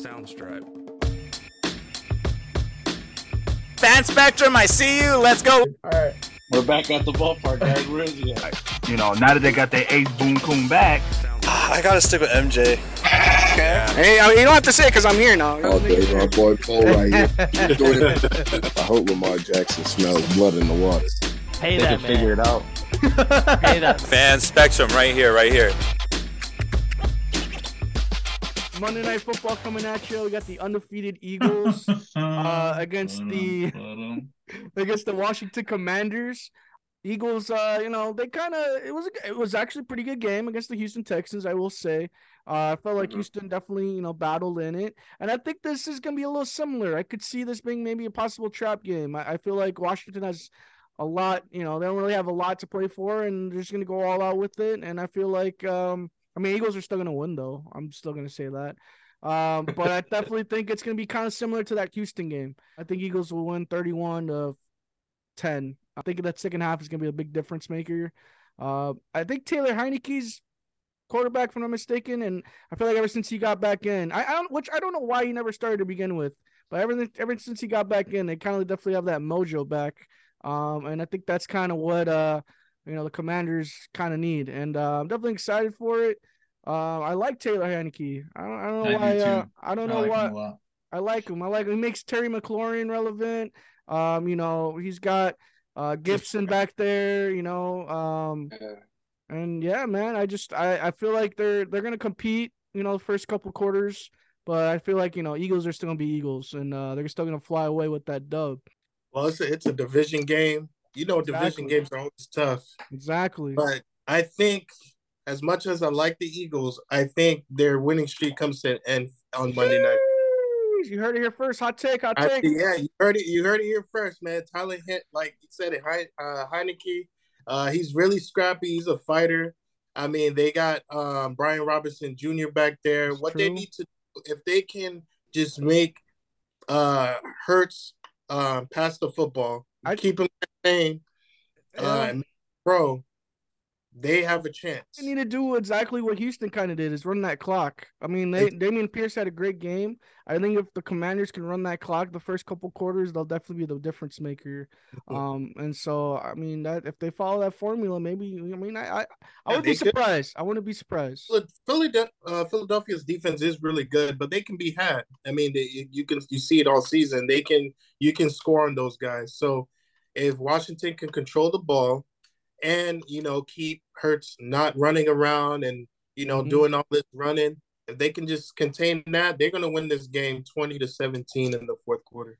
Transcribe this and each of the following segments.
Soundstripe. Fan Spectrum, I see you. Let's go. All right. We're back at the ballpark, guys. Where is he at? You know, now that they got their ace boom coon back, ah, I gotta stick with MJ. Okay. Hey, I mean, you don't have to say it because I'm here now. Oh, there's my boy Cole right here. He's doing it. I hope Lamar Jackson smells blood in the water. Pay They that can figure it out. Pay that. Fan Spectrum, right here, right here. Monday Night Football coming at you. We got the undefeated Eagles uh, against the against the Washington Commanders. Eagles, uh, you know, they kind of it was it was actually a pretty good game against the Houston Texans, I will say. Uh, I felt like Mhm. Houston definitely, you know, battled in it, and I think this is gonna be a little similar. I could see this being maybe a possible trap game. I, I feel like Washington has a lot, you know, they don't really have a lot to play for, and they're just gonna go all out with it. And I feel like, um, I mean, Eagles are still gonna win though. I'm still gonna say that. Um, but I definitely think it's gonna be kind of similar to that Houston game. I think Eagles will win 31 to 10. I think that second half is gonna be a big difference maker. Uh, I think Taylor Heinicke's quarterback, if I'm not mistaken, and I feel like ever since he got back in, I, I don't, which I don't know why he never started to begin with, but ever ever since he got back in, they kind of definitely have that mojo back. Um, and I think that's kind of what uh, you know, the Commanders kind of need, and uh, I'm definitely excited for it. Uh, I like Taylor Heinicke. I don't, I don't know I do why. Uh. I don't I know like why. him a lot. I like him. I like him. He makes Terry McLaurin relevant. Um, you know, he's got uh Gibson back there, you know. Um and yeah, man, I just I, I feel like they're they're gonna compete, you know, the first couple quarters, but I feel like, you know, Eagles are still gonna be Eagles and uh they're still gonna fly away with that dub. Well, it's a, it's a division game. You know, division games are always tough. Exactly. But I think, as much as I like the Eagles, I think their winning streak comes to an end on Monday night. You heard it here first. Hot take, hot I, take. yeah, you heard it. You heard it here first, man. Tyler hit like you said it, uh, Heinicke. Uh, he's really scrappy. He's a fighter. I mean, they got um, Brian Robinson Jr. back there. What they need to, do if they can just make uh, Hurts uh, pass the football, I- keep him entertained, uh, and bro, they have a chance. They need to do exactly what Houston kind of did is run that clock. I mean, they Dameon Pierce had a great game. I think if the Commanders can run that clock the first couple quarters, they'll definitely be the difference maker. Um, and so I mean that if they follow that formula, maybe I mean I I, I Yeah, would be they could. surprised. I wouldn't be surprised. Philadelphia, uh, Philadelphia's defense is really good, but they can be had. I mean, they, you- you can you see it all season. They can you can score on those guys. So if Washington can control the ball and you know keep Hurts not running around and you know Mhm. doing all this running, if they can just contain that, they're gonna win this game twenty to seventeen in the fourth quarter.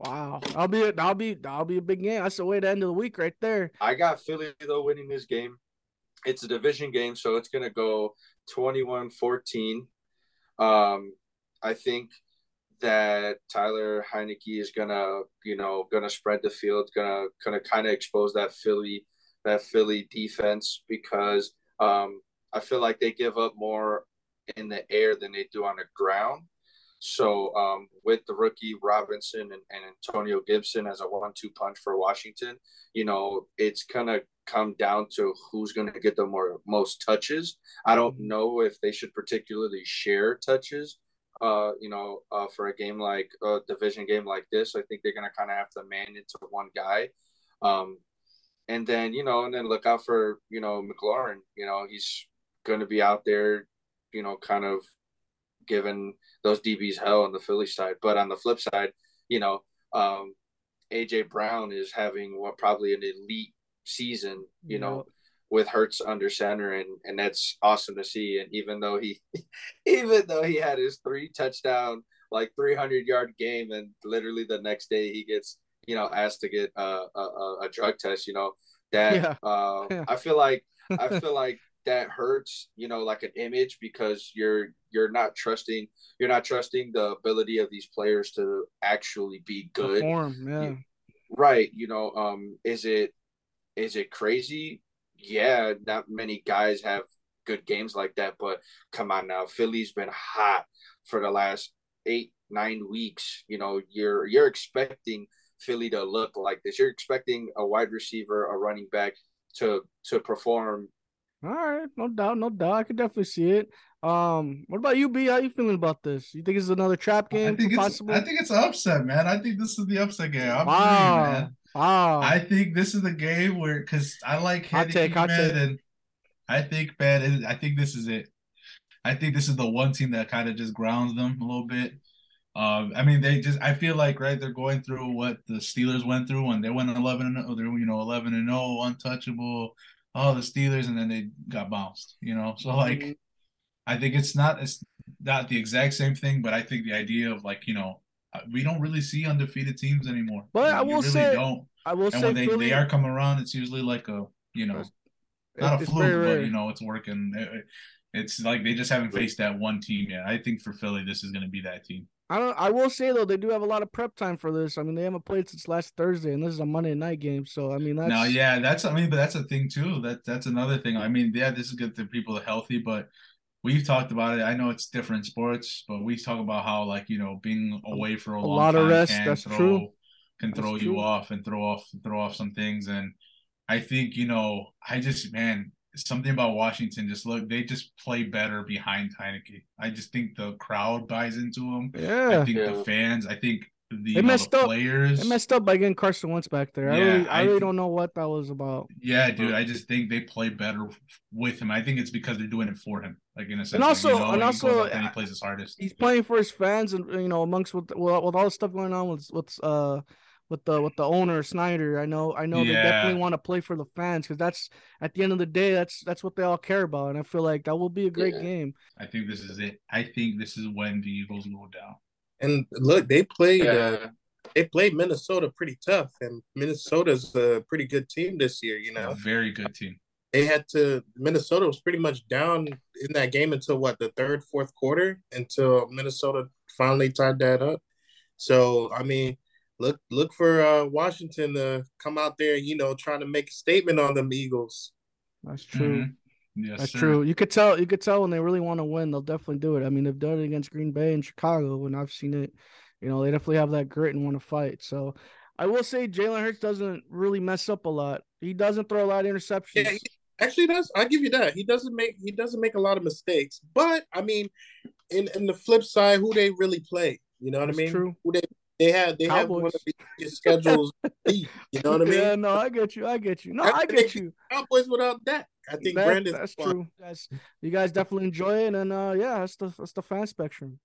Wow, I'll be I'll be I'll be a big game. That's the way to end of the week right there. I got Philly though winning this game. It's a division game, so it's gonna go 21-14. Um, I think that Tyler Heinicke is gonna, you know, gonna spread the field, gonna gonna kind of expose that Philly that Philly defense because um, I feel like they give up more in the air than they do on the ground. So um, with the rookie Robinson and, and Antonio Gibson as a one-two punch for Washington, you know, it's gonna come down to who's gonna get the more most touches. I don't know if they should particularly share touches. Uh, you know, uh, for a game like a division game like this, I think they're gonna kind of have to man into one guy. Um, and then you know, and then look out for you know McLaurin. You know, he's gonna be out there, you know, kind of giving those DBs hell on the Philly side. But on the flip side, you know, um, AJ Brown is having what probably an elite season, you know, with Hurts under center, and and that's awesome to see. And even though he, even though he had his three touchdown, like three hundred yard game, and literally the next day he gets you know asked to get a a, a drug test, you know that Yeah. uh, Yeah. I feel like I feel like that hurts, you know, like an image because you're you're not trusting you're not trusting the ability of these players to actually be good. Perform, yeah. Right. You know, um, is it is it crazy? Yeah, not many guys have good games like that, but come on now. Philly's been hot for the last eight, nine weeks. You know, you're you're expecting Philly to look like this. You're expecting a wide receiver, a running back to to perform All right, no doubt, no doubt. I could definitely see it. Um, what about you, B? How you feeling about this? You think it's another trap game? I think it's possible? I think it's an upset, man. I think this is the upset game. I'm wow, agreeing, wow. I think this is the game where because I like Hot take, hot man, take. and I think man, I think this is it. I think this is the one team that kind of just grounds them a little bit. Um, I mean, they just I feel like right they're going through what the Steelers went through when they went eleven and oh, they're you know eleven and zero, untouchable. Oh, the Steelers, and then they got bounced. You know, so like Mhm. I think it's not it's not the exact same thing, but I think the idea of like you know we don't really see undefeated teams anymore. But You I will really say- don't. I will And say when they, Philly, they are coming around, it's usually like a you know not a fluke, but you know it's working. It- it's like they just haven't faced that one team yet. I think for Philly, this is going to be that team. I don't. I will say though, they do have a lot of prep time for this. I mean, they haven't played since last Thursday, and this is a Monday night game. So I mean, that's Now, yeah, that's I mean, but that's a thing too. That that's another thing. I mean, yeah, this is good that people are healthy, but we've talked about it. I know it's different sports, but we talk about how like you know being away for a, long lot of time rest, can that's throw true. can That's throw true. you off and throw off throw off some things. And I think you know, I just man, something about Washington. Just look, they just play better behind Heinicke. I just think the crowd buys into them. Yeah, I think Yeah. the fans. I think the, They messed up. players. They messed up by getting Carson Wentz back there. I Yeah, really, I I really think- don't know what that was about. Yeah, dude. I just think they play better with him. I think it's because they're doing it for him. Like in a sense, also- like, you know, and also, out and uh, he plays his hardest. He's playing for his fans, and you know, amongst with with, with all the stuff going on with with uh with the with the owner Snyder. I know, I know they definitely want to play for the fans because that's at the end of the day, that's that's what they all care about, and I feel like that will be a great Yeah. game. I think this is it. I think this is when the Eagles go down. And look, they played. Uh, they played Minnesota pretty tough, and Minnesota's a pretty good team this year. You know, A very good team. they had to. Minnesota was pretty much down in that game until what the third, fourth quarter, until Minnesota finally tied that up. So I mean, look look for uh, Washington to come out there. You know, trying to make a statement on them Eagles. That's true. Mhm. Yes, That's sir. true. You could tell. You could tell when they really want to win, they'll definitely do it. I mean, they've done it against Green Bay and Chicago, and I've seen it. You know, they definitely have that grit and want to fight. So, I will say Jalen Hurts doesn't really mess up a lot. He doesn't throw a lot of interceptions. Yeah, he- actually, does. I give you that. He doesn't make he doesn't make a lot of mistakes. But I mean, in in the flip side, who they really play? You know what That's I mean? true. Who they they have they have one of the easiest schedules. you know what I mean? Yeah, no, I get you. I get you. No, I I think get you. Cowboys without that. I think That- Brandon. that's true. You guys, you guys definitely enjoy it, and uh, yeah, that's the that's the fan spectrum.